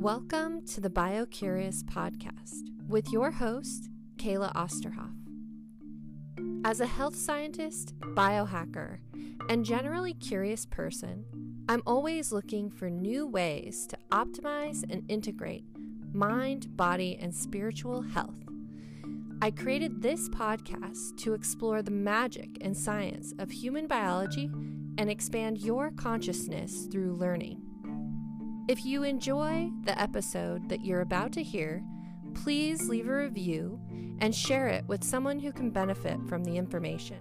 Welcome to the BioCurious podcast with your host, Kayla Osterhoff. As a health scientist, biohacker, and generally curious person, I'm always looking for new ways to optimize and integrate mind, body, and spiritual health. I created this podcast to explore the magic and science of human biology and expand your consciousness through learning. If you enjoy the episode that you're about to hear, please leave a review and share it with someone who can benefit from the information.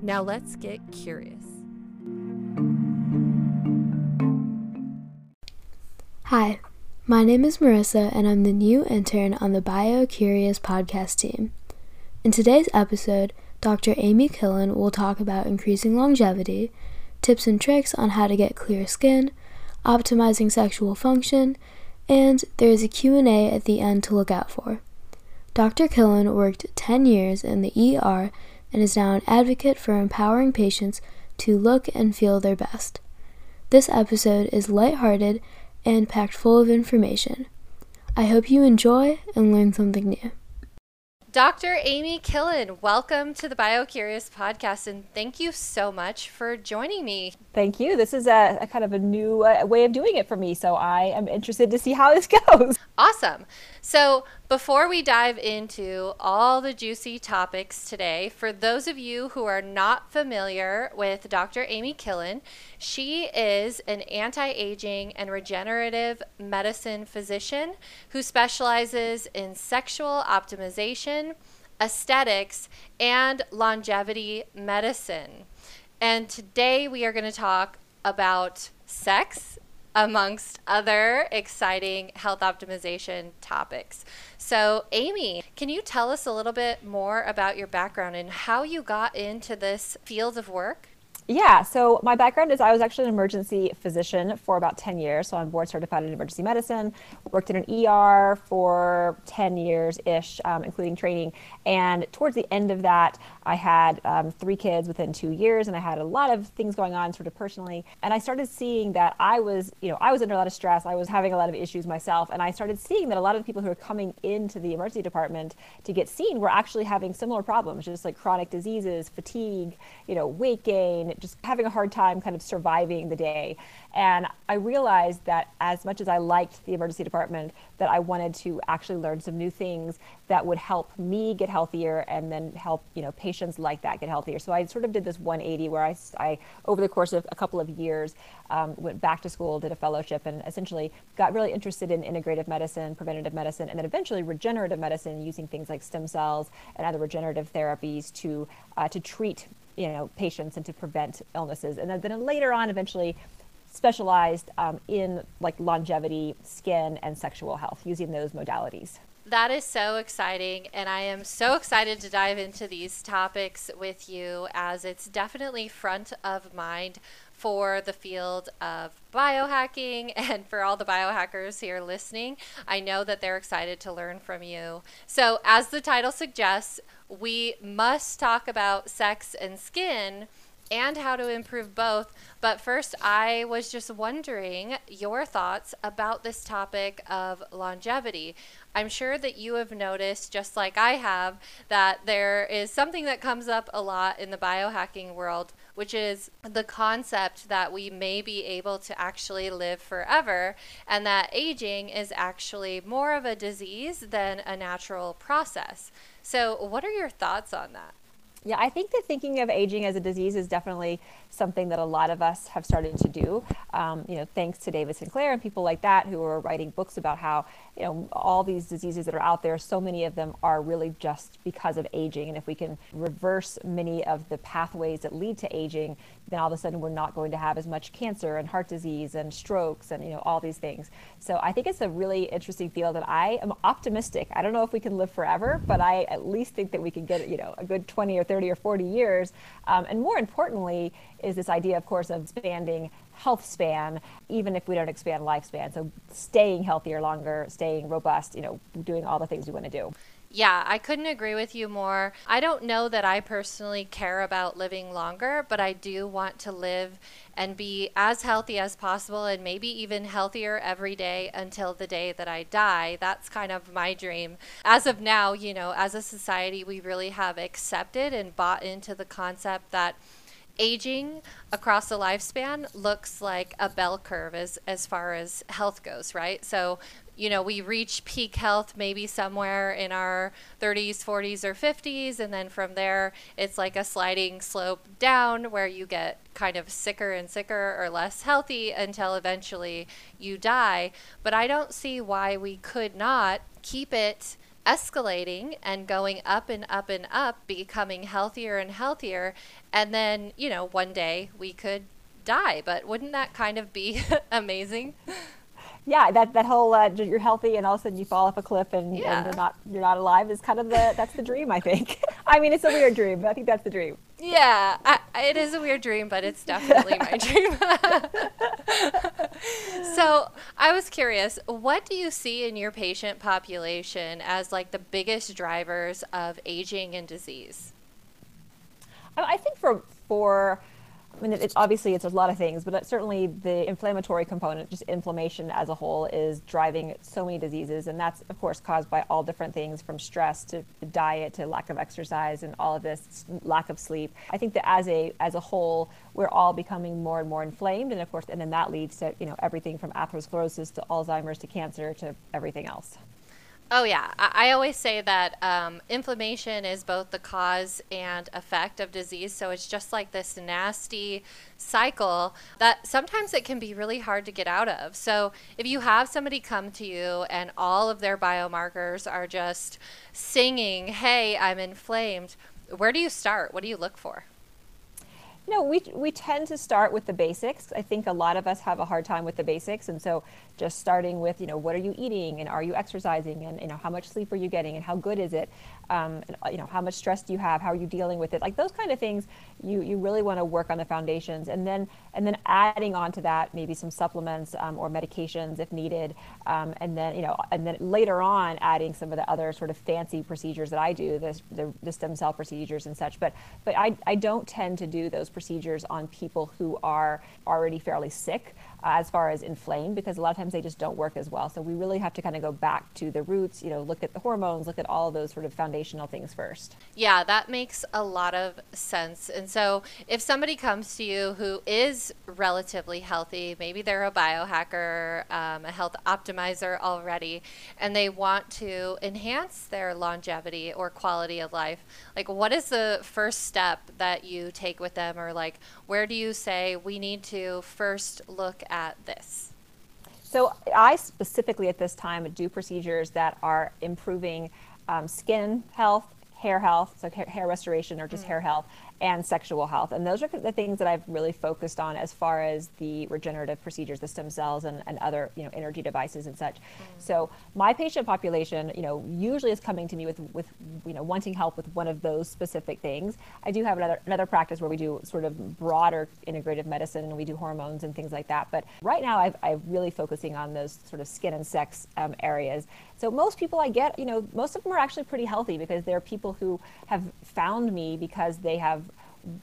Now let's get curious. Hi, my name is Marissa, and I'm the new intern on the BioCurious podcast team. In today's episode, Dr. Amy Killen will talk about increasing longevity, tips and tricks on how to get clear skin, optimizing sexual function, and there is a Q&A at the end to look out for. Dr. Killen worked 10 years in the ER and is now an advocate for empowering patients to look and feel their best. This episode is lighthearted and packed full of information. I hope you enjoy and learn something new. Dr. Amy Killen, welcome to the BioCurious podcast, and thank you so much for joining me. Thank you. This is a, a kind of a new uh, way of doing it for me, so I am interested to see how this goes. Awesome. So, before we dive into all the juicy topics today, for those of you who are not familiar with Dr. Amy Killen, she is an anti aging and regenerative medicine physician who specializes in sexual optimization, aesthetics, and longevity medicine. And today we are going to talk about sex amongst other exciting health optimization topics. So, Amy, can you tell us a little bit more about your background and how you got into this field of work? Yeah, so my background is I was actually an emergency physician for about 10 years. So I'm board certified in emergency medicine, worked in an ER for 10 years ish, um, including training. And towards the end of that, I had um, three kids within two years, and I had a lot of things going on sort of personally. And I started seeing that I was, you know, I was under a lot of stress. I was having a lot of issues myself. And I started seeing that a lot of the people who were coming into the emergency department to get seen were actually having similar problems, just like chronic diseases, fatigue, you know, weight gain, just having a hard time kind of surviving the day. And I realized that as much as I liked the emergency department, that I wanted to actually learn some new things that would help me get healthier and then help you know patients like that get healthier. So I sort of did this 180 where I, I over the course of a couple of years um, went back to school, did a fellowship, and essentially got really interested in integrative medicine, preventative medicine, and then eventually regenerative medicine using things like stem cells and other regenerative therapies to uh, to treat you know patients and to prevent illnesses and then, then later on eventually specialized um, in like longevity skin and sexual health using those modalities that is so exciting. And I am so excited to dive into these topics with you as it's definitely front of mind for the field of biohacking and for all the biohackers here listening. I know that they're excited to learn from you. So, as the title suggests, we must talk about sex and skin and how to improve both. But first, I was just wondering your thoughts about this topic of longevity. I'm sure that you have noticed, just like I have, that there is something that comes up a lot in the biohacking world, which is the concept that we may be able to actually live forever and that aging is actually more of a disease than a natural process. So, what are your thoughts on that? Yeah, I think that thinking of aging as a disease is definitely something that a lot of us have started to do. Um, you know, thanks to David Sinclair and people like that who are writing books about how you know all these diseases that are out there. So many of them are really just because of aging, and if we can reverse many of the pathways that lead to aging, then all of a sudden we're not going to have as much cancer and heart disease and strokes and you know all these things. So I think it's a really interesting field, and I am optimistic. I don't know if we can live forever, but I at least think that we can get you know a good 20 or 30 or 40 years, um, and more importantly is this idea, of course, of expanding health span, even if we don't expand lifespan. So staying healthier longer, staying robust, you know, doing all the things we want to do. Yeah, I couldn't agree with you more. I don't know that I personally care about living longer, but I do want to live and be as healthy as possible and maybe even healthier every day until the day that I die. That's kind of my dream. As of now, you know, as a society, we really have accepted and bought into the concept that aging across the lifespan looks like a bell curve as as far as health goes, right? So you know, we reach peak health maybe somewhere in our 30s, 40s, or 50s. And then from there, it's like a sliding slope down where you get kind of sicker and sicker or less healthy until eventually you die. But I don't see why we could not keep it escalating and going up and up and up, becoming healthier and healthier. And then, you know, one day we could die. But wouldn't that kind of be amazing? Yeah, that that whole uh, you're healthy and all of a sudden you fall off a cliff and, yeah. and, you're not you're not alive is kind of the that's the dream I think. I mean, it's a weird dream, but I think that's the dream. Yeah, I, it is a weird dream, but it's definitely my dream. so I was curious, what do you see in your patient population as like the biggest drivers of aging and disease? I think for for I mean, it's obviously it's a lot of things, but certainly the inflammatory component, just inflammation as a whole, is driving so many diseases, and that's of course caused by all different things, from stress to diet to lack of exercise and all of this lack of sleep. I think that as a as a whole, we're all becoming more and more inflamed, and of course, and then that leads to you know everything from atherosclerosis to Alzheimer's to cancer to everything else. Oh, yeah. I, I always say that um, inflammation is both the cause and effect of disease. So it's just like this nasty cycle that sometimes it can be really hard to get out of. So if you have somebody come to you and all of their biomarkers are just singing, hey, I'm inflamed, where do you start? What do you look for? You know, we, we tend to start with the basics. I think a lot of us have a hard time with the basics. And so just starting with, you know, what are you eating and are you exercising and, you know, how much sleep are you getting and how good is it? Um, and, you know, how much stress do you have? How are you dealing with it? Like those kind of things, you, you really want to work on the foundations and then, and then adding on to that, maybe some supplements um, or medications if needed. Um, and then, you know, and then later on adding some of the other sort of fancy procedures that I do, the, the, the stem cell procedures and such. But, but I, I don't tend to do those procedures on people who are already fairly sick as far as inflamed because a lot of times they just don't work as well. So we really have to kind of go back to the roots, you know, look at the hormones, look at all those sort of foundational things first. Yeah, that makes a lot of sense. And so if somebody comes to you who is relatively healthy, maybe they're a biohacker, um, a health optimizer already, and they want to enhance their longevity or quality of life, like what is the first step that you take with them or like where do you say we need to first look at this? So I specifically at this time do procedures that are improving um, skin health, hair health, so hair restoration or just mm. hair health, and sexual health. And those are the things that I've really focused on as far as the regenerative procedures, the stem cells and, and other, you know, energy devices and such. Mm. So my patient population, you know, usually is coming to me with, with, you know, wanting help with one of those specific things. I do have another, another practice where we do sort of broader integrative medicine and we do hormones and things like that. But right now I've, I'm really focusing on those sort of skin and sex um, areas. So most people I get, you know, most of them are actually pretty healthy because they're people who have found me because they have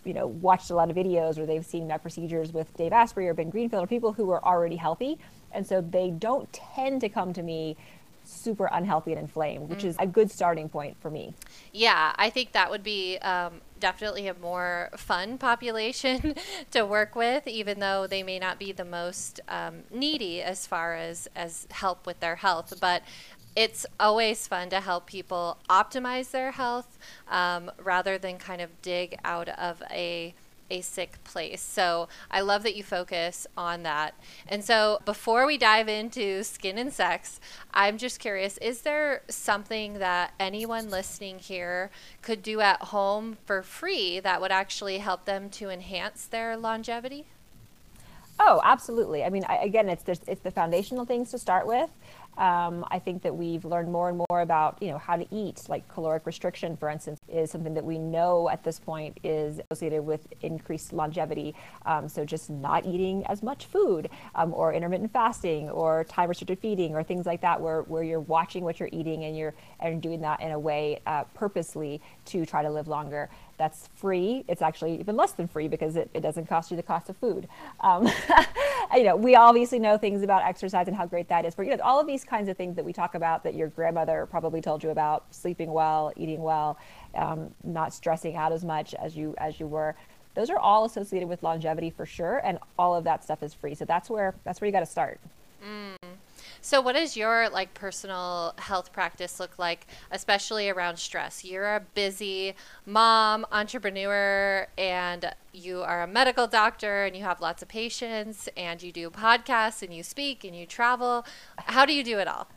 you know, watched a lot of videos or they've seen my procedures with Dave Asprey or Ben Greenfield or people who are already healthy. And so they don't tend to come to me super unhealthy and inflamed, which mm. is a good starting point for me. Yeah, I think that would be um, definitely a more fun population to work with, even though they may not be the most um, needy as far as, as help with their health. But it's always fun to help people optimize their health um, rather than kind of dig out of a a sick place. So I love that you focus on that. And so before we dive into skin and sex, I'm just curious is there something that anyone listening here could do at home for free that would actually help them to enhance their longevity? Oh, absolutely. I mean, I, again, it's it's the foundational things to start with, Um, I think that we've learned more and more about, you know, how to eat. Like caloric restriction, for instance, is something that we know at this point is associated with increased longevity. Um, so just not eating as much food, um, or intermittent fasting, or time restricted feeding, or things like that, where where you're watching what you're eating and you're and doing that in a way uh, purposely to try to live longer that's free. It's actually even less than free because it, it doesn't cost you the cost of food. Um, you know, we obviously know things about exercise and how great that is for you know all of these kinds of things that we talk about that your grandmother probably told you about: sleeping well, eating well, um, not stressing out as much as you as you were. Those are all associated with longevity for sure, and all of that stuff is free. So that's where that's where you got to start. Mm. So, what does your like personal health practice look like, especially around stress? You're a busy mom, entrepreneur, and you are a medical doctor, and you have lots of patients, and you do podcasts, and you speak, and you travel. How do you do it all?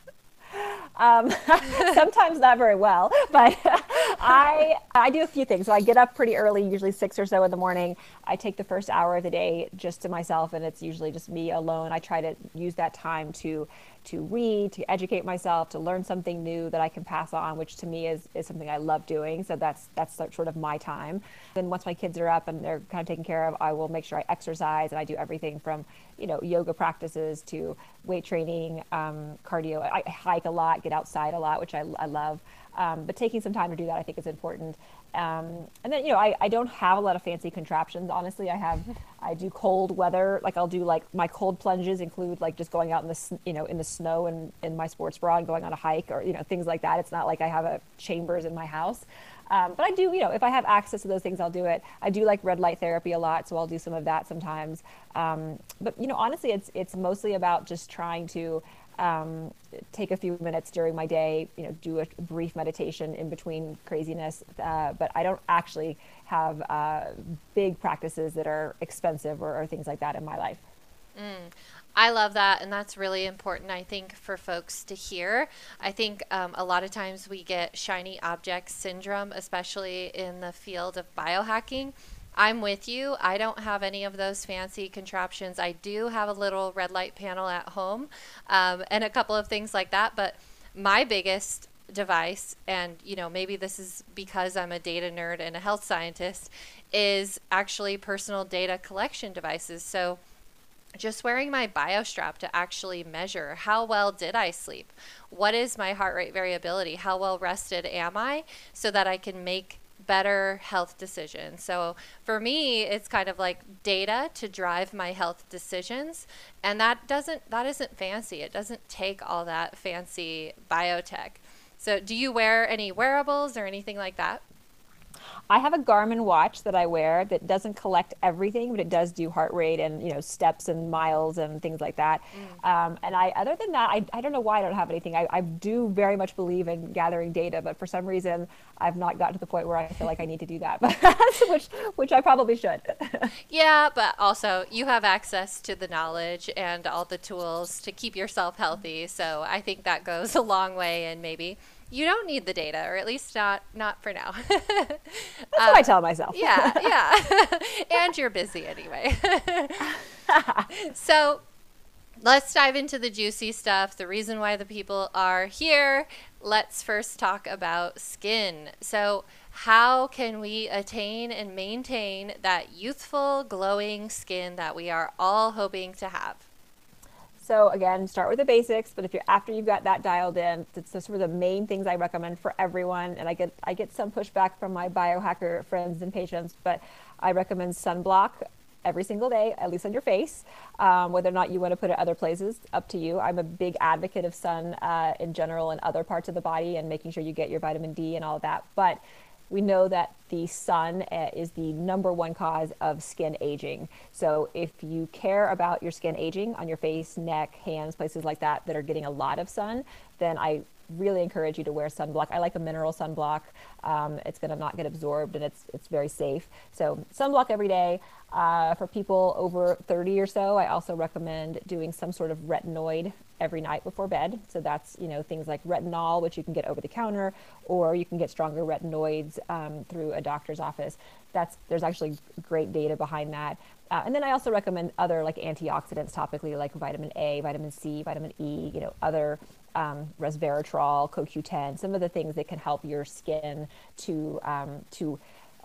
Um, sometimes not very well, but I I do a few things. So I get up pretty early, usually six or so in the morning. I take the first hour of the day just to myself, and it's usually just me alone. I try to use that time to to read, to educate myself, to learn something new that I can pass on, which to me is, is something I love doing. So that's that's sort of my time. Then once my kids are up and they're kind of taken care of, I will make sure I exercise and I do everything from you know yoga practices to weight training, um, cardio. I, hike a lot, get outside a lot, which I, I love. Um, but taking some time to do that, I think, is important. Um, and then, you know, I, I don't have a lot of fancy contraptions. Honestly, I have, I do cold weather. Like I'll do like my cold plunges include like just going out in the, you know, in the snow and in my sports bra and going on a hike or, you know, things like that. It's not like I have a chambers in my house. Um, but I do, you know, if I have access to those things, I'll do it. I do like red light therapy a lot, so I'll do some of that sometimes. Um, but you know, honestly, it's it's mostly about just trying to um, take a few minutes during my day, you know, do a brief meditation in between craziness. Uh, but I don't actually have uh, big practices that are expensive or, or, things like that in my life. Mm. I love that, and that's really important, I think, for folks to hear. I think um, a lot of times we get shiny object syndrome, especially in the field of biohacking I'm with you. I don't have any of those fancy contraptions. I do have a little red light panel at home um, and a couple of things like that. But my biggest device, and you know, maybe this is because I'm a data nerd and a health scientist, is actually personal data collection devices. So just wearing my BioStrap to actually measure how well did I sleep? What is my heart rate variability? How well rested am I? So that I can make better health decisions. So for me, it's kind of like data to drive my health decisions, and that doesn't that isn't fancy. It doesn't take all that fancy biotech. So do you wear any wearables or anything like that? I have a Garmin watch that I wear that doesn't collect everything, but it does do heart rate and you know steps and miles and things like that. Mm. Um, and I, other than that, I, I don't know why I don't have anything. I, I do very much believe in gathering data, but for some reason, I've not gotten to the point where I feel like I need to do that, which which I probably should. yeah, but also you have access to the knowledge and all the tools to keep yourself healthy. So I think that goes a long way, and maybe you don't need the data, or at least not not for now. That's um, what I tell myself. yeah, yeah. and you're busy anyway. so let's dive into the juicy stuff. The reason why the people are here. Let's first talk about skin. So how can we attain and maintain that youthful, glowing skin that we are all hoping to have? So again, start with the basics, but if you're after you've got that dialed in, it's sort of the main things I recommend for everyone. And I get I get some pushback from my biohacker friends and patients, but I recommend sunblock every single day, at least on your face. Um, whether or not you want to put it other places, up to you. I'm a big advocate of sun uh, in general and other parts of the body and making sure you get your vitamin D and all that. But we know that the sun uh, is the number one cause of skin aging. So if you care about your skin aging on your face, neck, hands, places like that that are getting a lot of sun, then I really encourage you to wear sunblock. I like a mineral sunblock. Um, it's going to not get absorbed and it's it's very safe. So sunblock every day. Uh, for people over 30 or so, I also recommend doing some sort of retinoid every night before bed. So that's you know things like retinol, which you can get over the counter, or you can get stronger retinoids um, through a doctor's office. That's there's actually great data behind that. Uh, and then I also recommend other like antioxidants topically, like vitamin A, vitamin C, vitamin E, you know, other um, resveratrol, CoQ10, some of the things that can help your skin to um, to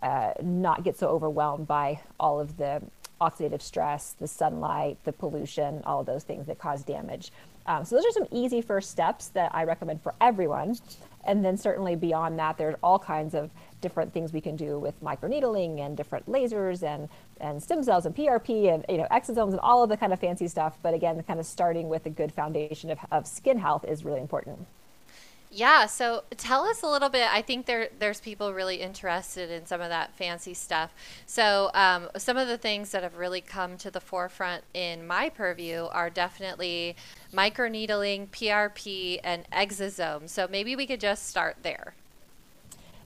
uh, not get so overwhelmed by all of the oxidative stress, the sunlight, the pollution, all of those things that cause damage. Um, so those are some easy first steps that I recommend for everyone. And then certainly beyond that, there's all kinds of different things we can do with microneedling and different lasers and, and stem cells and PRP and you know exosomes and all of the kind of fancy stuff. But again, kind of starting with a good foundation of, of skin health is really important. Yeah, so tell us a little bit. I think there there's people really interested in some of that fancy stuff. So um, some of the things that have really come to the forefront in my purview are definitely microneedling, PRP, and exosomes. So maybe we could just start there.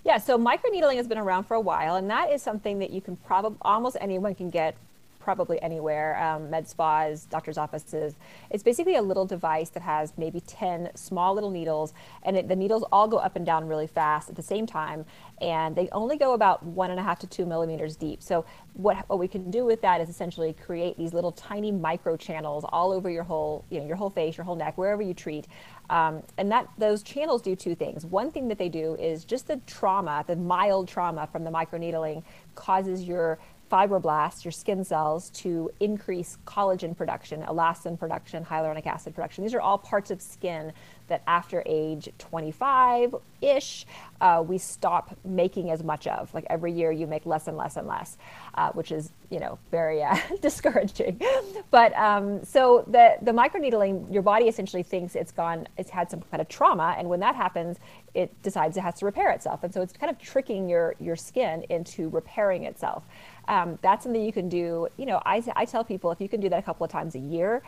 Yeah, so microneedling has been around for a while, and that is something that you can probably almost anyone can get probably anywhere, um, med spas, doctor's offices. It's basically a little device that has maybe 10 small little needles, and it, the needles all go up and down really fast at the same time, and they only go about one and a half to two millimeters deep. So what, what we can do with that is essentially create these little tiny micro channels all over your whole, you know, your whole face, your whole neck, wherever you treat. Um, and that those channels do two things. One thing that they do is just the trauma, the mild trauma from the microneedling causes your fibroblasts, your skin cells, to increase collagen production, elastin production, hyaluronic acid production. These are all parts of skin that after age 25 ish, uh, we stop making as much of. Like every year, you make less and less and less, uh, which is you know very uh, discouraging. But um, so the the microneedling, your body essentially thinks it's gone, it's had some kind of trauma, and when that happens, it decides it has to repair itself, and so it's kind of tricking your your skin into repairing itself. Um, that's something you can do. You know, I, I tell people if you can do that a couple of times a year,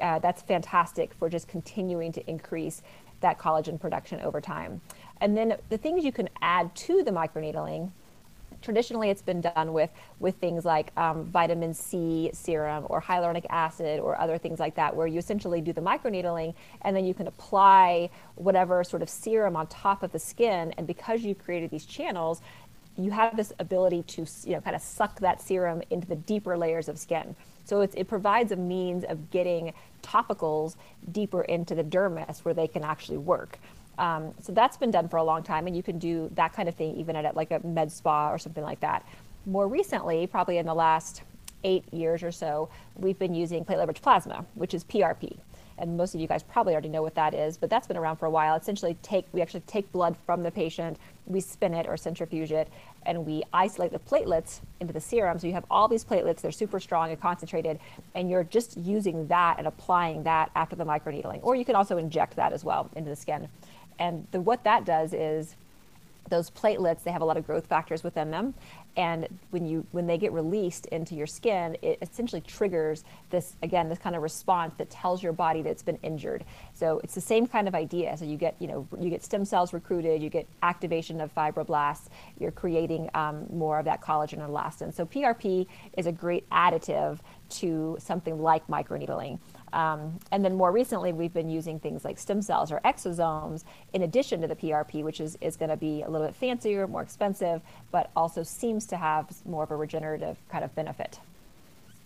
uh, that's fantastic for just continuing to increase that collagen production over time. And then the things you can add to the microneedling traditionally it's been done with with things like um, vitamin C serum or hyaluronic acid or other things like that, where you essentially do the microneedling and then you can apply whatever sort of serum on top of the skin. And because you've created these channels, you have this ability to you know kind of suck that serum into the deeper layers of skin. So it provides a means of getting topicals deeper into the dermis where they can actually work. Um, so that's been done for a long time, and you can do that kind of thing even at like a med spa or something like that. More recently, probably in the last eight years or so, we've been using platelet rich plasma, which is PRP and most of you guys probably already know what that is, but that's been around for a while. Essentially, take we actually take blood from the patient, we spin it or centrifuge it, and we isolate the platelets into the serum. So you have all these platelets, they're super strong and concentrated, and you're just using that and applying that after the microneedling. Or you can also inject that as well into the skin. And the, what that does is those platelets, they have a lot of growth factors within them, and when you when they get released into your skin it essentially triggers this again this kind of response that tells your body that it's been injured. So it's the same kind of idea. So you get you know you get stem cells recruited you get activation of fibroblasts you're creating um, more of that collagen and elastin. So prp is a great additive to something like microneedling um, and then more recently, we've been using things like stem cells or exosomes in addition to the PRP, which is, is going to be a little bit fancier, more expensive, but also seems to have more of a regenerative kind of benefit.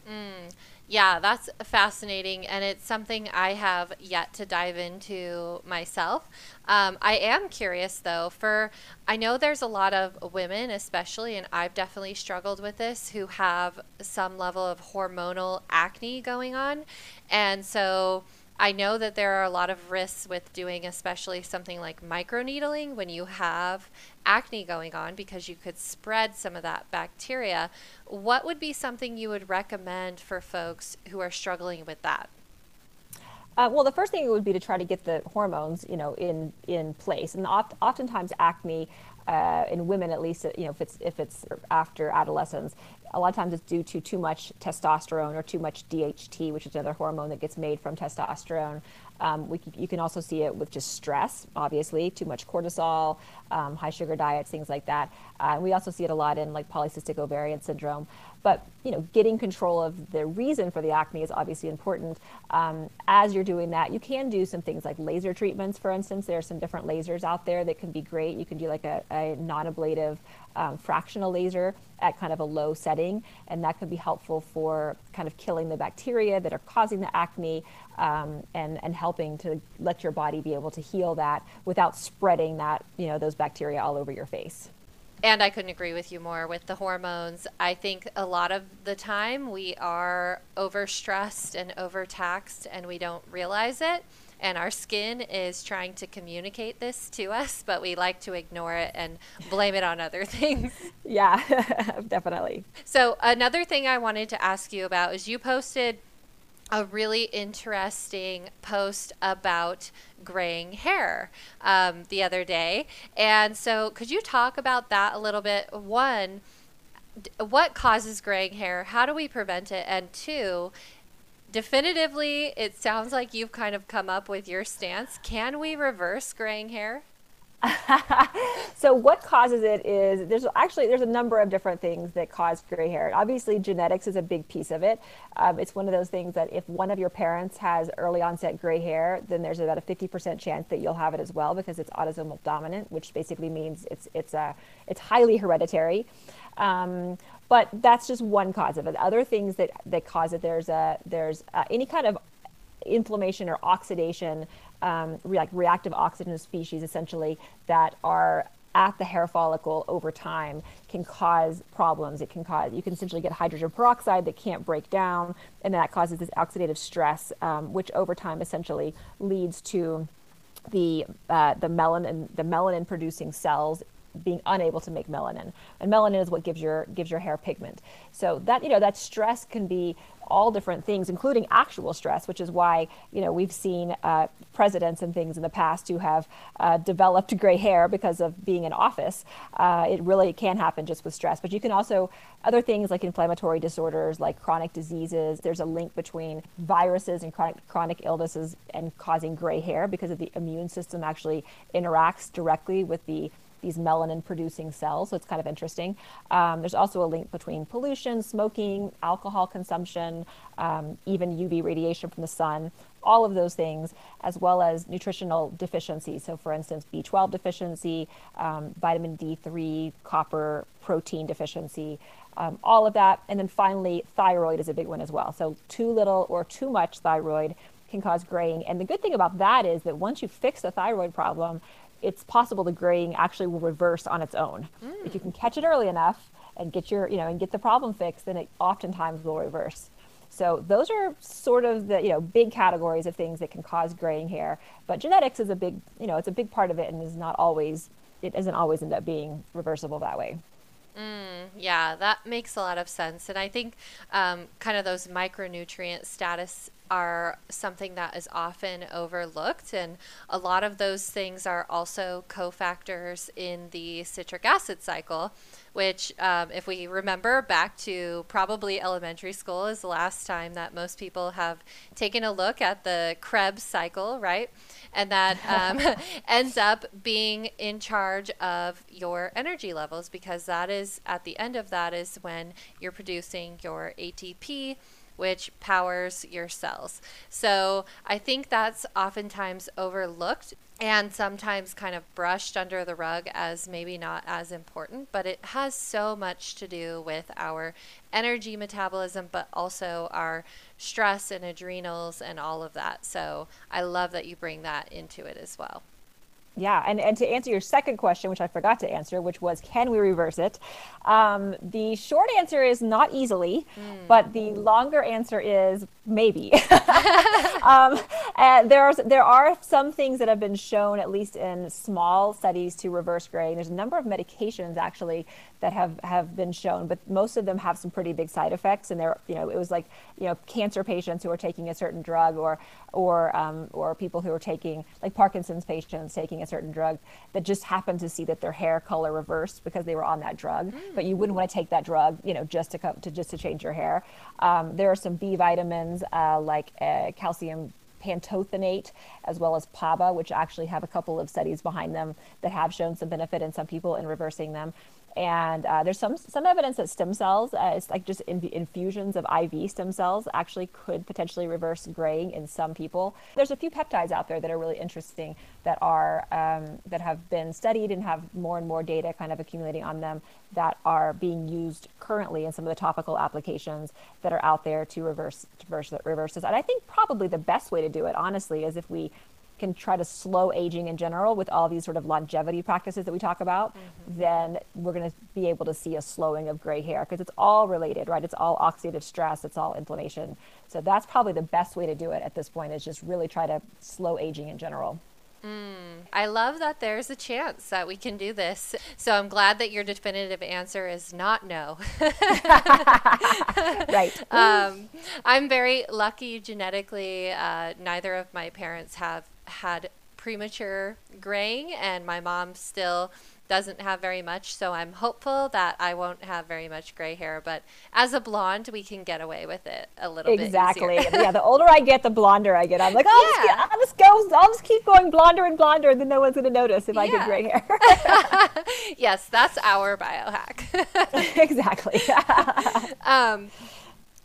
Mm. Yeah, that's fascinating, and it's something I have yet to dive into myself. Um, I am curious though, for I know there's a lot of women, especially, and I've definitely struggled with this, who have some level of hormonal acne going on. And so I know that there are a lot of risks with doing, especially something like microneedling when you have acne going on because you could spread some of that bacteria. What would be something you would recommend for folks who are struggling with that? Uh, well, the first thing would be to try to get the hormones, you know, in in place. And oft, oftentimes, acne uh, in women, at least, you know, if it's if it's after adolescence, a lot of times it's due to too much testosterone or too much DHT, which is another hormone that gets made from testosterone. Um, we, you can also see it with just stress, obviously, too much cortisol, um, high sugar diets, things like that. Uh, we also see it a lot in like polycystic ovarian syndrome. But you know, getting control of the reason for the acne is obviously important. Um, as you're doing that, you can do some things like laser treatments, for instance. There are some different lasers out there that can be great. You can do like a, a non-ablative um, fractional laser at kind of a low setting, and that can be helpful for kind of killing the bacteria that are causing the acne um, and and helping to let your body be able to heal that without spreading that you know those bacteria all over your face. And I couldn't agree with you more with the hormones. I think a lot of the time we are overstressed and overtaxed and we don't realize it. And our skin is trying to communicate this to us, but we like to ignore it and blame it on other things. Yeah, definitely. So, another thing I wanted to ask you about is you posted a really interesting post about graying hair um, the other day. And so, could you talk about that a little bit? One, what causes graying hair? How do we prevent it? And two, definitively, it sounds like you've kind of come up with your stance. Can we reverse graying hair? so what causes it is there's actually there's a number of different things that cause gray hair. Obviously, genetics is a big piece of it. Um, it's one of those things that if one of your parents has early onset gray hair, then there's about a 50% chance that you'll have it as well because it's autosomal dominant, which basically means it's it's a uh, it's highly hereditary. Um, but that's just one cause of it. Other things that that cause it there's a there's uh, any kind of inflammation or oxidation um, re- like reactive oxygen species essentially that are at the hair follicle over time can cause problems. It can cause, you can essentially get hydrogen peroxide that can't break down, and that causes this oxidative stress, um, which over time essentially leads to the, uh, the melanin, the melanin producing cells being unable to make melanin and melanin is what gives your gives your hair pigment so that you know that stress can be all different things, including actual stress, which is why you know we've seen uh, presidents and things in the past who have uh, developed gray hair because of being in office. Uh, it really can happen just with stress, but you can also other things like inflammatory disorders, like chronic diseases. There's a link between viruses and chronic chronic illnesses and causing gray hair because of the immune system actually interacts directly with the these melanin producing cells. So it's kind of interesting. Um, there's also a link between pollution, smoking, alcohol consumption, um, even UV radiation from the sun, all of those things, as well as nutritional deficiencies. So, for instance, B12 deficiency, um, vitamin D3, copper, protein deficiency. Um, all of that. And then finally, thyroid is a big one as well. So, too little or too much thyroid can cause graying. And the good thing about that is that once you fix the thyroid problem, it's possible the graying actually will reverse on its own. Mm. If you can catch it early enough and get your, you know, and get the problem fixed, then it oftentimes will reverse. So those are sort of the, you know, big categories of things that can cause graying hair. But genetics is a big, you know, it's a big part of it and is not always, it doesn't always end up being reversible that way. Mm, yeah, that makes a lot of sense. And I think um, kind of those micronutrient status are something that is often overlooked. And a lot of those things are also cofactors in the citric acid cycle, which, um, if we remember back to probably elementary school, is the last time that most people have taken a look at the Krebs cycle, right? And that um, ends up being in charge of your energy levels because that is at the end of that is when you're producing your ATP which powers your cells. So I think that's oftentimes overlooked and sometimes kind of brushed under the rug as maybe not as important, but it has so much to do with our energy metabolism, but also our stress and adrenals and all of that. So I love that you bring that into it as well. Yeah, and, and to answer your second question, which I forgot to answer, which was can we reverse it? Um, the short answer is not easily, mm. but the longer answer is maybe. um, and there's, there are some things that have been shown, at least in small studies, to reverse graying. There's a number of medications actually that have, have been shown, but most of them have some pretty big side effects. And there, you know, it was like, you know, cancer patients who are taking a certain drug, or or um, or people who are taking like Parkinson's patients taking a certain drug that just happened to see that their hair color reversed because they were on that drug. Mm. But you wouldn't want to take that drug, you know, just to come to just to change your hair. Um, there are some B vitamins uh, like uh, calcium pantothenate as well as PABA, which actually have a couple of studies behind them that have shown some benefit in some people in reversing them. And uh, there's some some evidence that stem cells, uh, it's like just in, infusions of IV stem cells, actually could potentially reverse graying in some people. There's a few peptides out there that are really interesting that are um, that have been studied and have more and more data kind of accumulating on them that are being used currently in some of the topical applications that are out there to reverse to reverse, reverse this. And I think probably the best way to do it, honestly, is if we can try to slow aging in general with all these sort of longevity practices that we talk about, mm-hmm. then we're going to be able to see a slowing of gray hair because it's all related, right? It's all oxidative stress, it's all inflammation. So that's probably the best way to do it at this point is just really try to slow aging in general. Mm, I love that there's a chance that we can do this. So I'm glad that your definitive answer is not no. right. Um, I'm very lucky genetically. Uh, neither of my parents have had premature graying, and my mom still doesn't have very much. So I'm hopeful that I won't have very much gray hair. But as a blonde, we can get away with it a little exactly. bit. Exactly. yeah. The older I get, the blonder I get. I'm like, oh, yeah. I'll, just, I'll just go. I'll just keep going blonder and blonder, and then no one's going to notice if yeah. I get gray hair. yes, that's our biohack. exactly. um,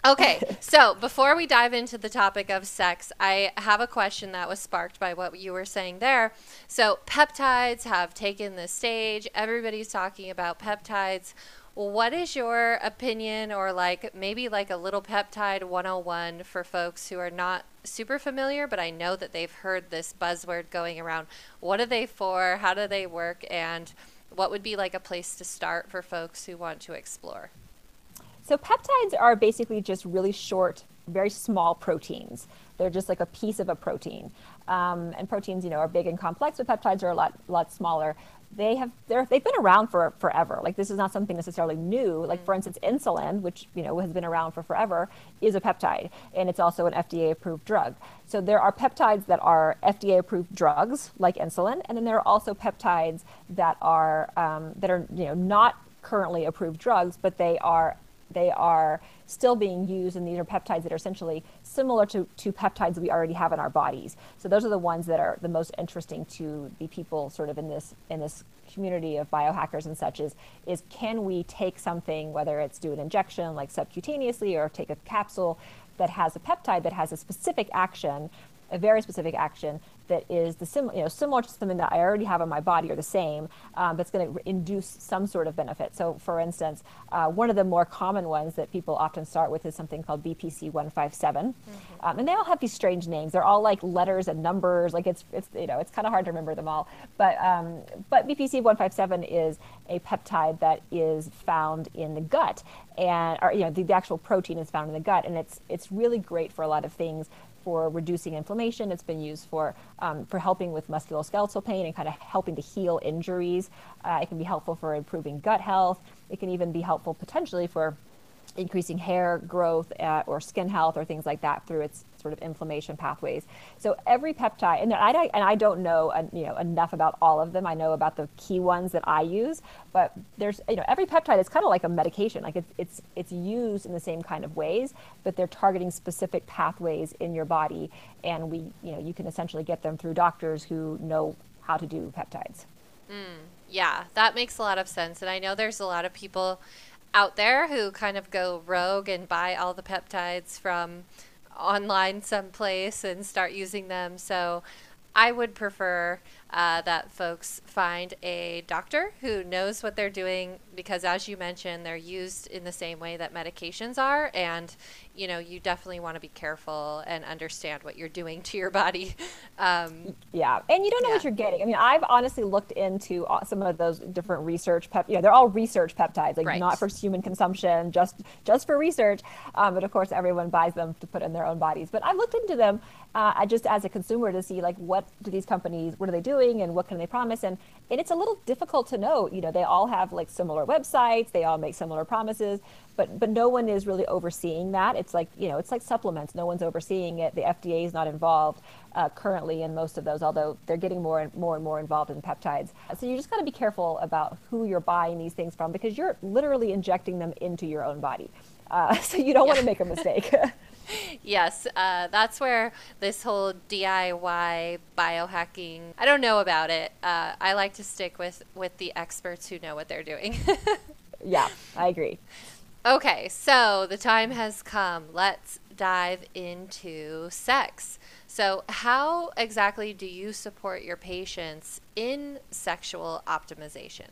Okay, so before we dive into the topic of sex, I have a question that was sparked by what you were saying there. So, peptides have taken the stage. Everybody's talking about peptides. What is your opinion, or like maybe like a little peptide 101 for folks who are not super familiar, but I know that they've heard this buzzword going around? What are they for? How do they work? And what would be like a place to start for folks who want to explore? So peptides are basically just really short, very small proteins. They're just like a piece of a protein. Um, and proteins, you know, are big and complex, but peptides are a lot, lot smaller. They have they're, they've been around for forever. Like this is not something necessarily new. Like for instance, insulin, which you know has been around for forever, is a peptide, and it's also an FDA-approved drug. So there are peptides that are FDA-approved drugs, like insulin, and then there are also peptides that are um, that are you know not currently approved drugs, but they are they are still being used, and these are peptides that are essentially similar to, to peptides we already have in our bodies. So those are the ones that are the most interesting to the people sort of in this in this community of biohackers and such is is can we take something, whether it's do an injection like subcutaneously or take a capsule that has a peptide that has a specific action a very specific action that is the sim- you know, similar to something that I already have in my body or the same, um, but it's going to induce some sort of benefit. So, for instance, uh, one of the more common ones that people often start with is something called BPC 157. Mm-hmm. Um, and they all have these strange names. They're all like letters and numbers. Like it's, it's you know, it's kind of hard to remember them all. But, um, but BPC 157 is a peptide that is found in the gut. And, or, you know, the, the actual protein is found in the gut. And it's, it's really great for a lot of things for reducing inflammation. It's been used for um, for helping with musculoskeletal pain and kind of helping to heal injuries. Uh, it can be helpful for improving gut health. It can even be helpful potentially for increasing hair growth uh, or skin health or things like that through its sort of inflammation pathways. So every peptide, and I, and I don't know, uh, you know enough about all of them. I know about the key ones that I use, but there's you know every peptide is kind of like a medication. Like it's it's it's used in the same kind of ways, but they're targeting specific pathways in your body, and we you know you can essentially get them through doctors who know how to do peptides. Mm, yeah, that makes a lot of sense, and I know there's a lot of people out there who kind of go rogue and buy all the peptides from online someplace and start using them. So I would prefer uh, that folks find a doctor who knows what they're doing because, as you mentioned, they're used in the same way that medications are. And, you know, you definitely want to be careful and understand what you're doing to your body. Um, yeah. And you don't know yeah. what you're getting. I mean, I've honestly looked into some of those different research pep, you know, they're all research peptides, like right. not for human consumption, just, just for research. Um, but of course, everyone buys them to put in their own bodies. But I've looked into them uh, just as a consumer to see like what do these companies, what are they doing and what can they promise? And, and it's a little difficult to know, you know, they all have like similar websites, they all make similar promises, but, but no one is really overseeing that. It's like, you know, it's like supplements. No one's overseeing it. The FDA is not involved uh, currently in most of those, although they're getting more and more and more involved in peptides. So you just got to be careful about who you're buying these things from because you're literally injecting them into your own body. Uh, so you don't yeah. want to make a mistake. yes, uh, that's where this whole DIY biohacking. I don't know about it. Uh, I like to stick with with the experts who know what they're doing. yeah, I agree. Okay, so the time has come. Let's dive into sex. So, how exactly do you support your patients in sexual optimization?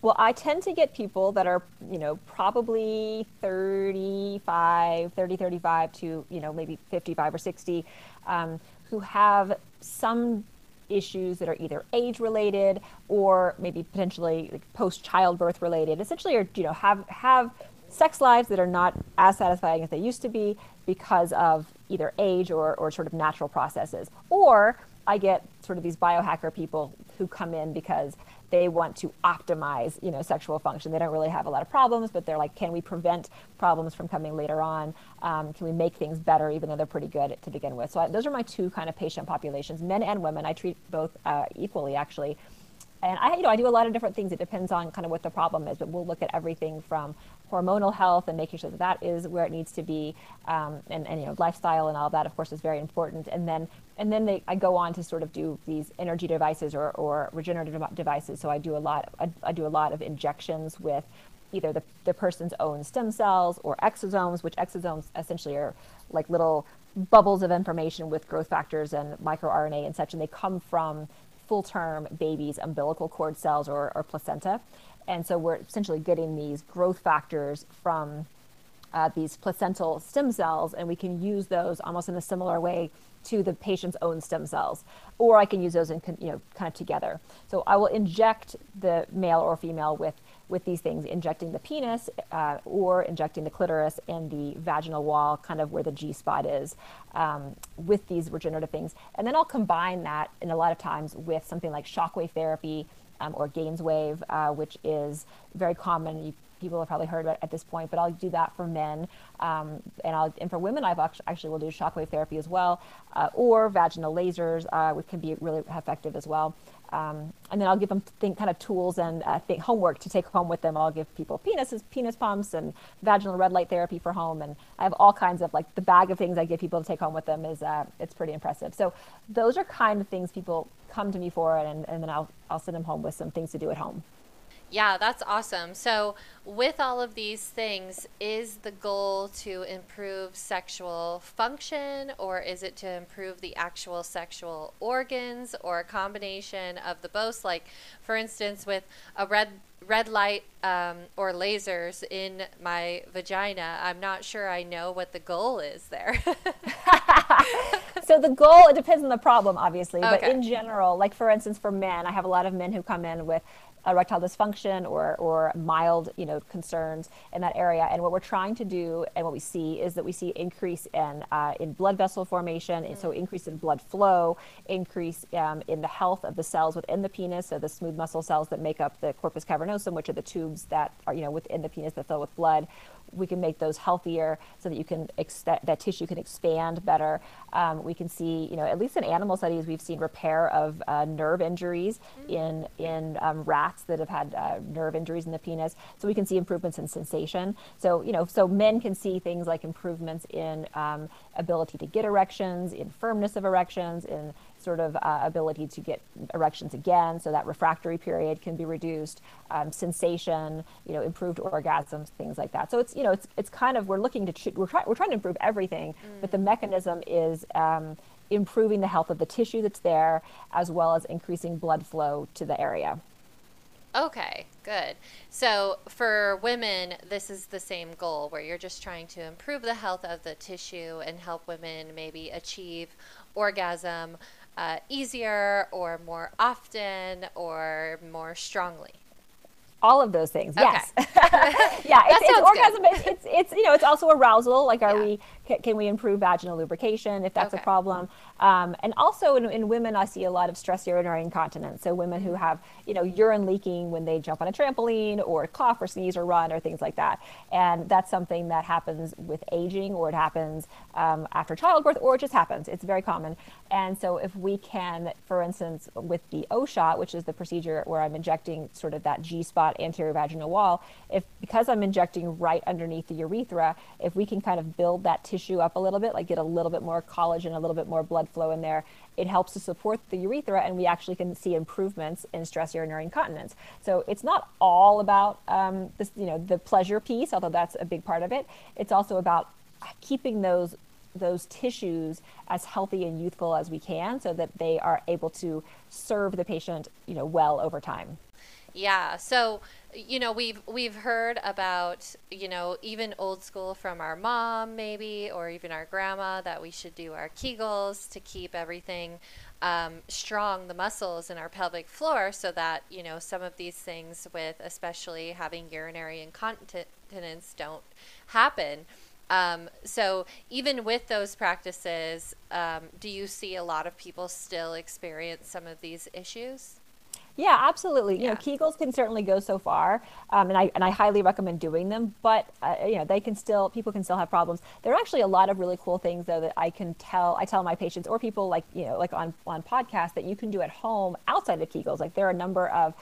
Well, I tend to get people that are, you know, probably 35, 30, 35 to, you know, maybe 55 or 60, um, who have some issues that are either age related or maybe potentially like post childbirth related. Essentially, or you know, have have sex lives that are not as satisfying as they used to be because of either age or, or sort of natural processes. Or I get sort of these biohacker people who come in because they want to optimize, you know, sexual function. They don't really have a lot of problems, but they're like, can we prevent problems from coming later on? Um, can we make things better, even though they're pretty good to begin with? So I, those are my two kind of patient populations, men and women. I treat both uh, equally, actually. And I, you know, I do a lot of different things. It depends on kind of what the problem is, but we'll look at everything from hormonal health and making sure that that is where it needs to be, um, and, and you know lifestyle and all that of course is very important. And then and then they, I go on to sort of do these energy devices or, or regenerative devices. So I do a lot I, I do a lot of injections with either the, the person's own stem cells or exosomes, which exosomes essentially are like little bubbles of information with growth factors and microRNA and such, and they come from full term babies' umbilical cord cells or, or placenta. And so we're essentially getting these growth factors from uh, these placental stem cells, and we can use those almost in a similar way to the patient's own stem cells, or I can use those in you know kind of together. So I will inject the male or female with with these things, injecting the penis uh, or injecting the clitoris and the vaginal wall, kind of where the G spot is, um, with these regenerative things, and then I'll combine that in a lot of times with something like shockwave therapy um, or Gainswave, uh, which is very common. You, people have probably heard about at this point, but I'll do that for men. Um, and, I'll, and for women, I've actually, will do shockwave therapy as well, uh, or vaginal lasers, uh, which can be really effective as well. Um, and then I'll give them think, kind of tools and uh, think homework to take home with them. I'll give people penises, penis pumps, and vaginal red light therapy for home. And I have all kinds of like the bag of things I give people to take home with them is uh, it's pretty impressive. So those are kind of things people come to me for, and, and then I'll I'll send them home with some things to do at home. Yeah, that's awesome. So, with all of these things, is the goal to improve sexual function or is it to improve the actual sexual organs or a combination of the both? Like, for instance, with a red red light um, or lasers in my vagina, I'm not sure I know what the goal is there. so the goal it depends on the problem obviously okay. but in general like for instance for men i have a lot of men who come in with erectile dysfunction or, or mild you know concerns in that area. And what we're trying to do and what we see is that we see increase in uh, in blood vessel formation. And so mm. increase in blood flow increase um, in the health of the cells within the penis. So the smooth muscle cells that make up the corpus cavernosum which are the tubes that are you know within the penis that fill with blood we can make those healthier so that you can ex- that, that tissue can expand better. Um, we can see, you know, at least in animal studies, we've seen repair of uh, nerve injuries mm-hmm. in in um, rats that have had uh, nerve injuries in the penis. So we can see improvements in sensation. So you know, so men can see things like improvements in um, ability to get erections, in firmness of erections, in sort of uh, ability to get erections again, so that refractory period can be reduced, um, sensation, you know, improved orgasms, things like that. So it's you know it's it's kind of we're looking to we're trying we're trying to improve everything, mm. but the mechanism is. Um, improving the health of the tissue that's there as well as increasing blood flow to the area. Okay, good. So for women, this is the same goal where you're just trying to improve the health of the tissue and help women maybe achieve orgasm uh, easier or more often or more strongly? All of those things, okay. yes. yeah, it's, it's orgasm. It's, it's, you know it's also arousal. Like, are yeah. we can, we improve vaginal lubrication if that's okay. a problem? Um, and also in, in, women, I see a lot of stress urinary incontinence. So women who have, you know, urine leaking when they jump on a trampoline or cough or sneeze or run or things like that. And that's something that happens with aging or it happens um, after childbirth or it just happens. It's very common. And so if we can, for instance, with the O shot, which is the procedure where I'm injecting sort of that G spot anterior vaginal wall, if because I'm injecting right underneath the urethra, if we can kind of build that tissue tissue up a little bit, like get a little bit more collagen, a little bit more blood flow in there. It helps to support the urethra, and we actually can see improvements in stress urinary incontinence. So it's not all about um, this, you know, the pleasure piece, although that's a big part of it. It's also about keeping those those tissues as healthy and youthful as we can so that they are able to serve the patient you know well over time yeah so you know we've we've heard about you know even old school from our mom maybe or even our grandma that we should do our kegels to keep everything um, strong the muscles in our pelvic floor so that you know some of these things with especially having urinary incontinence don't happen um, so even with those practices, um, do you see a lot of people still experience some of these issues? Yeah, absolutely. Yeah. You know, Kegels can certainly go so far, um, and I and I highly recommend doing them. But uh, you know, they can still people can still have problems. There are actually a lot of really cool things though that I can tell. I tell my patients or people like you know like on on podcasts that you can do at home outside of Kegels. Like there are a number of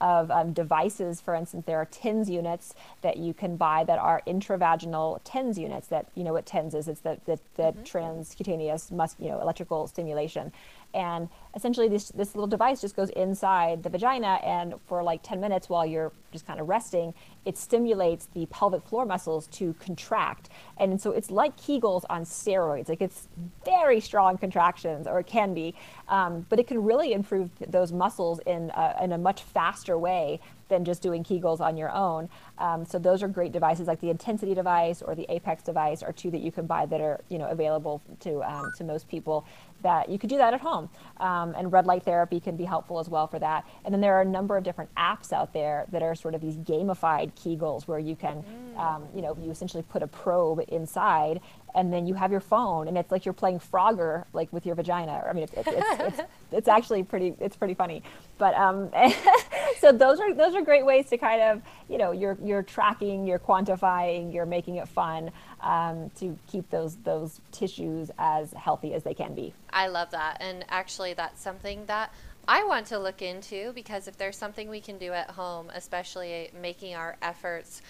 of um, devices. For instance, there are TENS units that you can buy that are intravaginal TENS units. That you know what TENS is? It's the the, the mm-hmm. transcutaneous mus- you know electrical stimulation, and essentially this this little device just goes inside the vagina, and for like 10 minutes while you're just kind of resting, it stimulates the pelvic floor muscles to contract. And so it's like Kegels on steroids. Like it's very strong contractions, or it can be, um, but it can really improve those muscles in a, in a much faster way than just doing Kegels on your own. Um, so those are great devices, like the Intensity device or the Apex device, are two that you can buy that are you know available to um, to most people. That you could do that at home, um, and red light therapy can be helpful as well for that. And then there are a number of different apps out there that are sort of these gamified Kegels, where you can, mm. um, you know, you essentially put a probe inside and then you have your phone and it's like you're playing Frogger like with your vagina. I mean, it's, it's, it's, it's, it's actually pretty, it's pretty funny. But um, so those are, those are great ways to kind of, you know, you're, you're tracking, you're quantifying, you're making it fun um, to keep those, those tissues as healthy as they can be. I love that. And actually that's something that I want to look into because if there's something we can do at home, especially making our efforts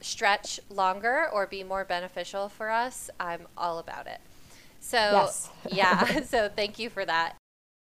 stretch longer or be more beneficial for us, I'm all about it. So, yes. yeah, so thank you for that.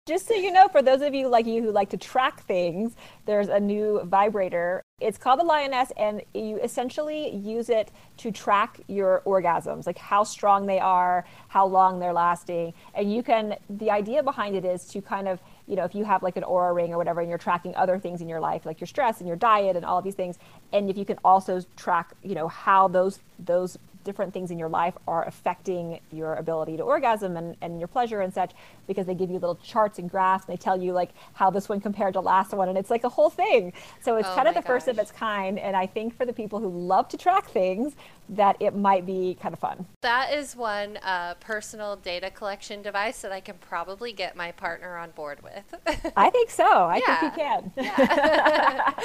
Just so you know, for those of you like you who like to track things, there's a new vibrator. It's called the Lioness, and you essentially use it to track your orgasms, like how strong they are, how long they're lasting. And you can, the idea behind it is to kind of you know, if you have like an Oura ring or whatever, and you're tracking other things in your life, like your stress and your diet and all of these things, and if you can also track, you know, how those those different things in your life are affecting your ability to orgasm and, and your pleasure and such because they give you little charts and graphs and they tell you like how this one compared to last one and it's like a whole thing so it's oh kind of the gosh. first of its kind and i think for the people who love to track things that it might be kind of fun that is one uh, personal data collection device that i can probably get my partner on board with i think so i yeah. think you can yeah.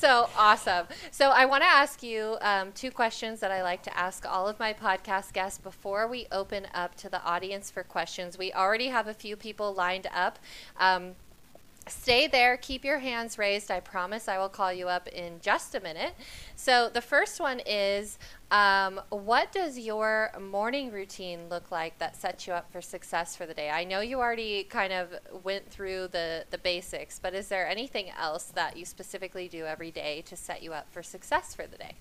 so awesome. So I want to ask you um, two questions that I like to ask all of my podcast guests before we open up to the audience for questions. We already have a few people lined up. Um, stay there, keep your hands raised. I promise I will call you up in just a minute. So, the first one is um, what does your morning routine look like that sets you up for success for the day? I know you already kind of went through the, the basics, but is there anything else that you specifically do every day to set you up for success for the day?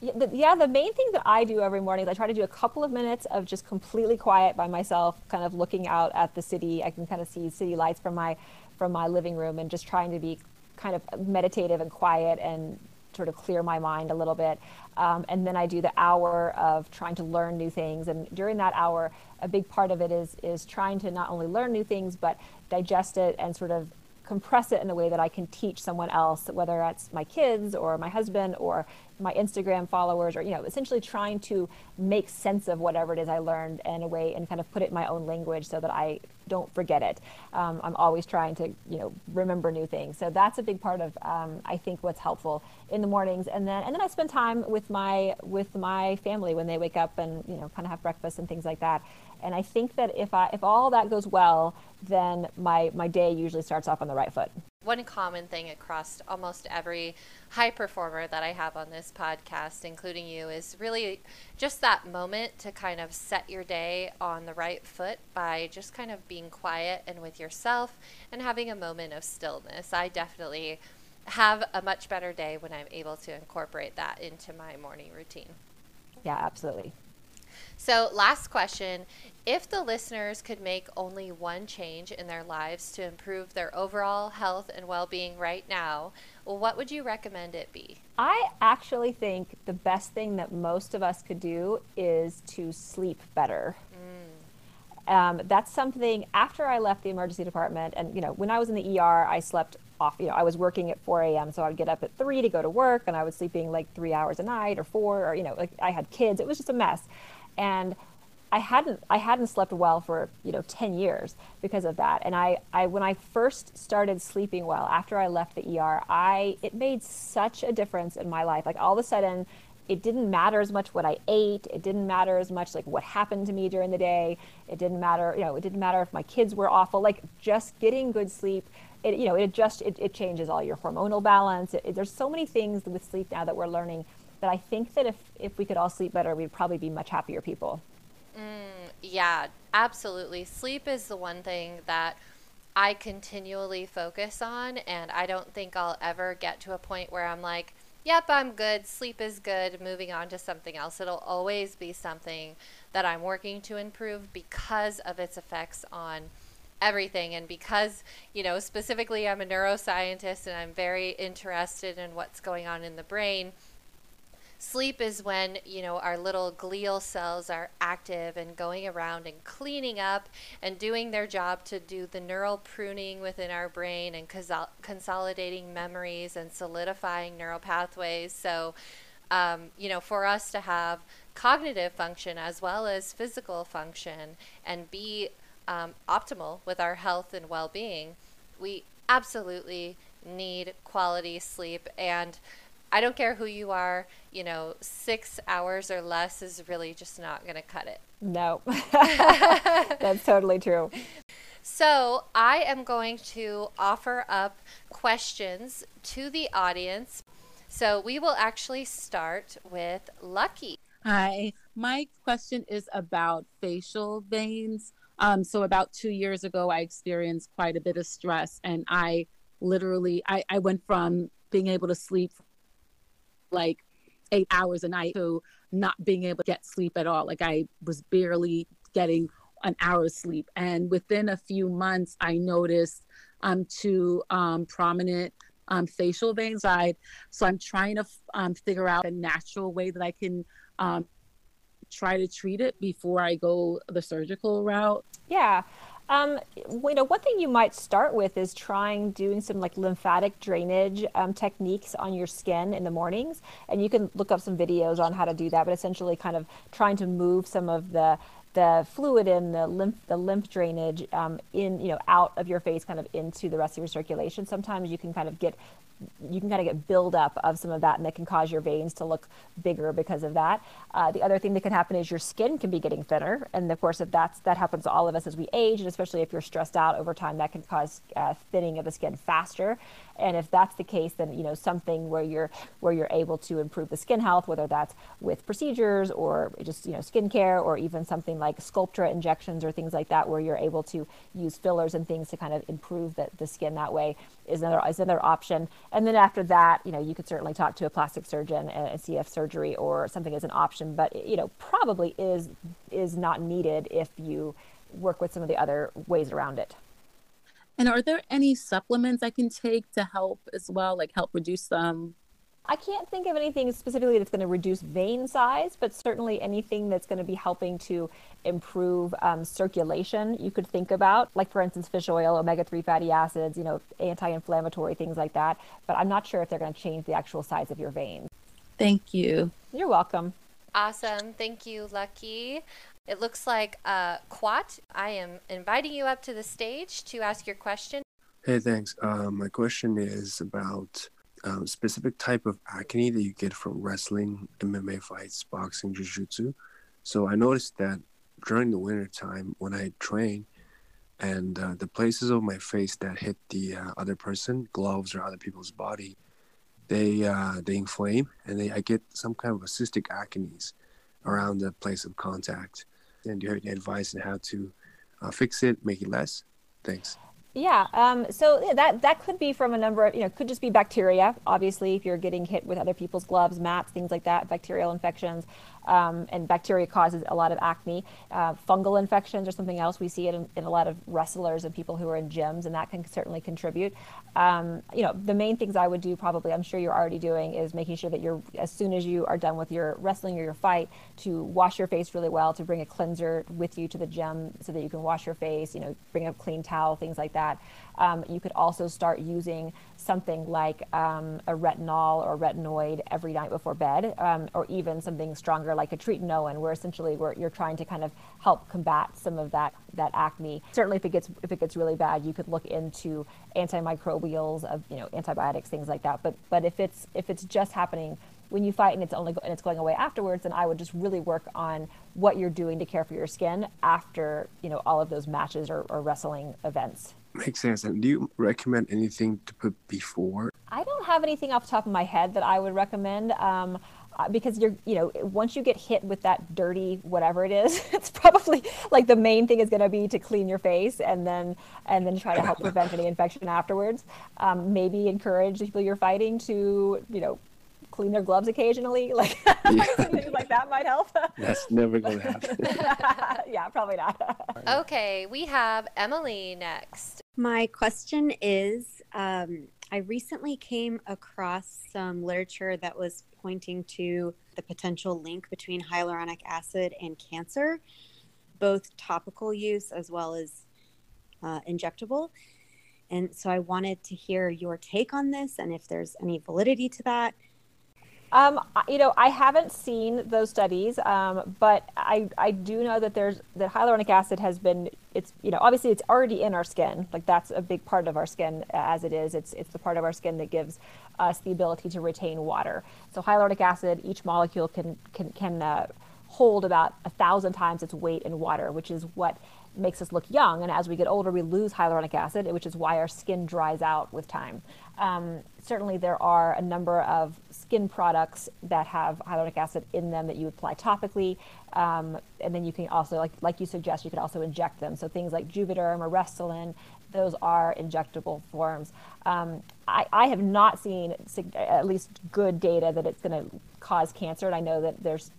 Yeah the, yeah, the main thing that I do every morning is I try to do a couple of minutes of just completely quiet by myself, kind of looking out at the city. I can kind of see city lights from my from my living room and just trying to be kind of meditative and quiet and sort of clear my mind a little bit. Um, and then I do the hour of trying to learn new things. And during that hour, a big part of it is is trying to not only learn new things but digest it and sort of compress it in a way that I can teach someone else, whether that's my kids or my husband or my Instagram followers, or you know, essentially trying to make sense of whatever it is I learned in a way and kind of put it in my own language so that I don't forget it. Um, I'm always trying to you know remember new things, so that's a big part of um, I think what's helpful in the mornings, and then and then I spend time with my with my family when they wake up and you know kind of have breakfast and things like that. And I think that if I if all that goes well, then my my day usually starts off on the right foot. one common thing across almost every high performer that I have on this podcast, including you, is really just that moment to kind of set your day on the right foot by just kind of being quiet and with yourself and having a moment of stillness. I definitely have a much better day when I'm able to incorporate that into my morning routine. Yeah, absolutely. So, last question if the listeners could make only one change in their lives to improve their overall health and well being right now, well, what would you recommend it be? I actually think the best thing that most of us could do is to sleep better. Mm. Um, that's something after I left the emergency department, and you know, when I was in the ER, I slept off. You know, I was working at 4 a.m., so I would get up at 3 to go to work, and I was sleeping like three hours a night or four, or you know, like I had kids. It was just a mess and I hadn't I hadn't slept well for you know 10 years because of that. And I, I when I first started sleeping well after I left the ER I it made such a difference in my life. Like all of a sudden it didn't matter as much what I ate. It didn't matter as much like what happened to me during the day. It didn't matter you know it didn't matter if my kids were awful. Like just getting good sleep it you know it just it, it changes all your hormonal balance. It, it, there's so many things with sleep now that we're learning that I think that if, if we could all sleep better, we'd probably be much happier people. Mm, yeah, absolutely. Sleep is the one thing that I continually focus on, and I don't think I'll ever get to a point where I'm like, yep, I'm good, sleep is good, moving on to something else. It'll always be something that I'm working to improve because of its effects on everything and because you know specifically i'm a neuroscientist and i'm very interested in what's going on in the brain Sleep is when, you know, our little glial cells are active and going around and cleaning up and doing their job to do the neural pruning within our brain and consol- consolidating memories and solidifying neural pathways. So, um, you know, for us to have cognitive function as well as physical function and be um, optimal with our health and well being, we absolutely need quality sleep. And I don't care who you are, you know, six hours or less is really just not going to cut it. No, that's totally true. So, I am going to offer up questions to the audience. So, we will actually start with Lucky. Hi, my question is about facial veins. Um, so, about two years ago, I experienced quite a bit of stress, and I literally I, I went from being able to sleep like eight hours a night to not being able to get sleep at all. Like I was barely getting an hour's sleep. And within a few months, I noticed um, two um, prominent um, facial veins. I, so I'm trying to um, figure out a natural way that I can um, try to treat it before I go the surgical route. Yeah. Um, you know, one thing you might start with is trying doing some like lymphatic drainage um, techniques on your skin in the mornings, and you can look up some videos on how to do that. But essentially, kind of trying to move some of the the fluid in the lymph the lymph drainage um, in you know out of your face kind of into the rest of your circulation sometimes you can kind of get you can kind of get buildup of some of that and that can cause your veins to look bigger because of that. Uh, the other thing that can happen is your skin can be getting thinner. And of course, if that's, that happens to all of us as we age, and especially if you're stressed out over time, that can cause uh, thinning of the skin faster. And if that's the case, then, you know, something where you're, where you're able to improve the skin health, whether that's with procedures or just, you know, skincare or even something like Sculptra injections or things like that, where you're able to use fillers and things to kind of improve the, the skin that way is another, is another option. And then after that, you know, you could certainly talk to a plastic surgeon and, see if surgery or something is an option, but you know, probably is is not needed if you work with some of the other ways around it. And are there any supplements I can take to help as well, like help reduce them? I can't think of anything specifically that's going to reduce vein size, but certainly anything that's going to be helping to improve um, circulation you could think about, like for instance, fish oil, omega 3 fatty acids, you know, anti inflammatory, things like that. But I'm not sure if they're going to change the actual size of your veins. Thank you. You're welcome. Awesome. Thank you, Lucky. It looks like uh, Quat, I am inviting you up to the stage to ask your question. Hey, thanks. Uh, my question is about um, specific type of acne that you get from wrestling, MMA fights, boxing, jiu-jitsu. So I noticed that during the winter time when I train, and uh, the places of my face that hit the uh, other person, gloves or other people's body, they uh, they inflame, and they I get some kind of a cystic acnes around the place of contact. And do you have any advice on how to uh, fix it, make it less? Thanks. Yeah. Um, so yeah, that that could be from a number of you know could just be bacteria. Obviously, if you're getting hit with other people's gloves, mats, things like that, bacterial infections um, and bacteria causes a lot of acne. Uh, fungal infections or something else. We see it in, in, a lot of wrestlers and people who are in gyms, and that can certainly contribute. Um, you know, the main things I would do probably, I'm sure you're already doing, is making sure that you're, as soon as you are done with your wrestling or your fight, to wash your face really well, to bring a cleanser with you to the gym so that you can wash your face, you know, bring a clean towel, things like that. Um, you could also start using something like um, a retinol or retinoid every night before bed, um, or even something stronger like a tretinoin, where essentially you're trying to kind of help combat some of that that acne. Certainly, if it gets if it gets really bad, you could look into antimicrobials of you know antibiotics, things like that. But but if it's if it's just happening when you fight and it's only and it's going away afterwards, then I would just really work on what you're doing to care for your skin after you know all of those matches or, or wrestling events. Makes sense. And do you recommend anything to put before? I don't have anything off the top of my head that I would recommend. Um, uh, because you're, you know, once you get hit with that dirty whatever it is, it's probably like the main thing is going to be to clean your face and then and then try to help prevent any infection afterwards. Um, maybe encourage the people you're fighting to, you know, clean their gloves occasionally, like yeah. things like that might help. That's never going to happen. yeah, probably not. okay, we have Emily next. My question is um, I recently came across some literature that was pointing to the potential link between hyaluronic acid and cancer, both topical use as well as uh, injectable. And so I wanted to hear your take on this and if there's any validity to that. Um, you know, I haven't seen those studies, um, but I, I do know that there's that hyaluronic acid has been it's you know obviously it's already in our skin like that's a big part of our skin as it is it's it's the part of our skin that gives us the ability to retain water. So hyaluronic acid, each molecule can can can uh, hold about a thousand times its weight in water, which is what makes us look young. And as we get older, we lose hyaluronic acid, which is why our skin dries out with time. Um, certainly, there are a number of skin products that have hyaluronic acid in them that you apply topically. Um, and then you can also, like, like you suggest, you could also inject them. So things like Juvederm or Restylane, those are injectable forms. Um, I, I, have not seen at least good data that it's going to cause cancer. And I know that there's,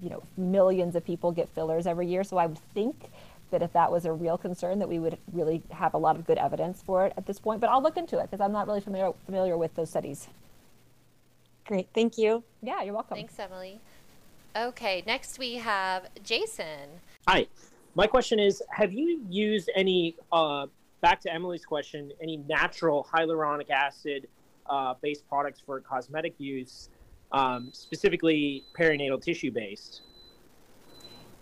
you know, millions of people get fillers every year. So I would think that if that was a real concern, that we would really have a lot of good evidence for it at this point. But I'll look into it because I'm not really familiar familiar with those studies. Great, thank you. Yeah, you're welcome. Thanks, Emily. Okay, next we have Jason. Hi, my question is: Have you used any? Uh, back to Emily's question, any natural hyaluronic acid uh, based products for cosmetic use, um, specifically perinatal tissue based?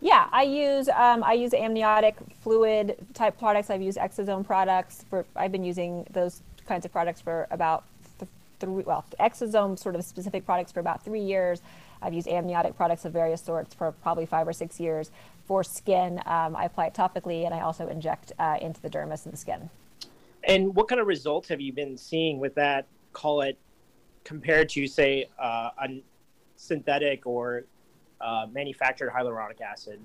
Yeah, I use um, I use amniotic fluid type products. I've used exosome products for. I've been using those kinds of products for about th- three. Well, exosome sort of specific products for about three years. I've used amniotic products of various sorts for probably five or six years. For skin, um, I apply it topically, and I also inject uh, into the dermis and the skin. And what kind of results have you been seeing with that? Call it compared to, say, uh, a synthetic or uh, manufactured hyaluronic acid?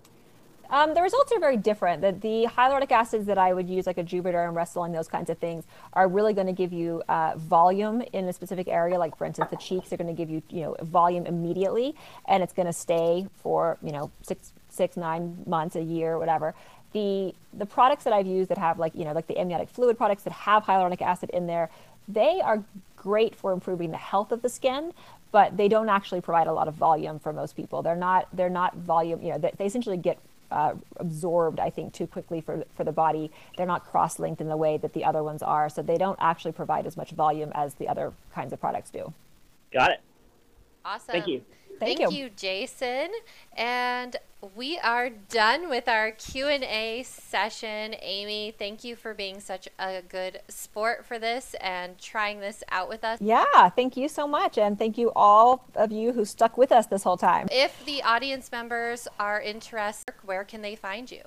Um, the results are very different. The, the, hyaluronic acids that I would use, like a Juvederm, Restylane, those kinds of things, are really going to give you uh, volume in a specific area. Like for instance, the cheeks are going to give you, you know, volume immediately, and it's going to stay for, you know, six, six, nine months, a year, whatever. The the products that I've used that have like, you know, like the amniotic fluid products that have hyaluronic acid in there, they are great for improving the health of the skin, but they don't actually provide a lot of volume for most people. They're not they're not volume. You know, they, they essentially get uh, absorbed, I think, too quickly for for the body. They're not cross-linked in the way that the other ones are, so they don't actually provide as much volume as the other kinds of products do. Got it. Awesome. Thank you. Thank, Thank you. you, Jason. And we are done with our Q&A session. Amy, thank you for being such a good sport for this and trying this out with us. Yeah, thank you so much. And thank you all of you who stuck with us this whole time. If the audience members are interested, where can they find you?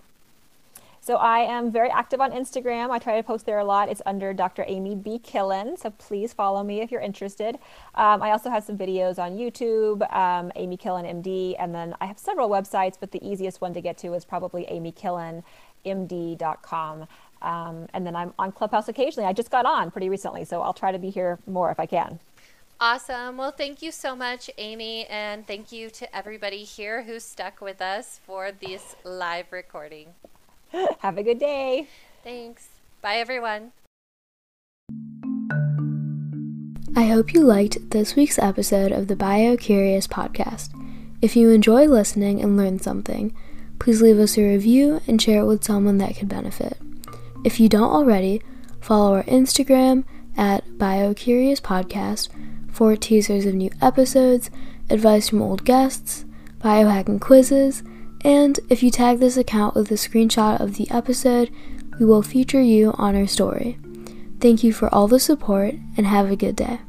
So I am very active on Instagram. I try to post there a lot. It's under Dr. Amy B. Killen. So please follow me if you're interested. Um, I also have some videos on YouTube, um, Amy Killen MD, and then I have several websites, but the easiest one to get to is probably amykillenmd.com. Um, and then I'm on Clubhouse occasionally. I just got on pretty recently, so I'll try to be here more if I can. Awesome. Well, thank you so much, Amy, and thank you to everybody here who stuck with us for this live recording. Have a good day. Thanks. Bye, everyone. I hope you liked this week's episode of the Bio Curious podcast. If you enjoy listening and learned something, please leave us a review and share it with someone that could benefit. If you don't already, follow our Instagram at BioCurious Podcast for teasers of new episodes, advice from old guests, biohacking quizzes, and if you tag this account with a screenshot of the episode, we will feature you on our story. Thank you for all the support and have a good day.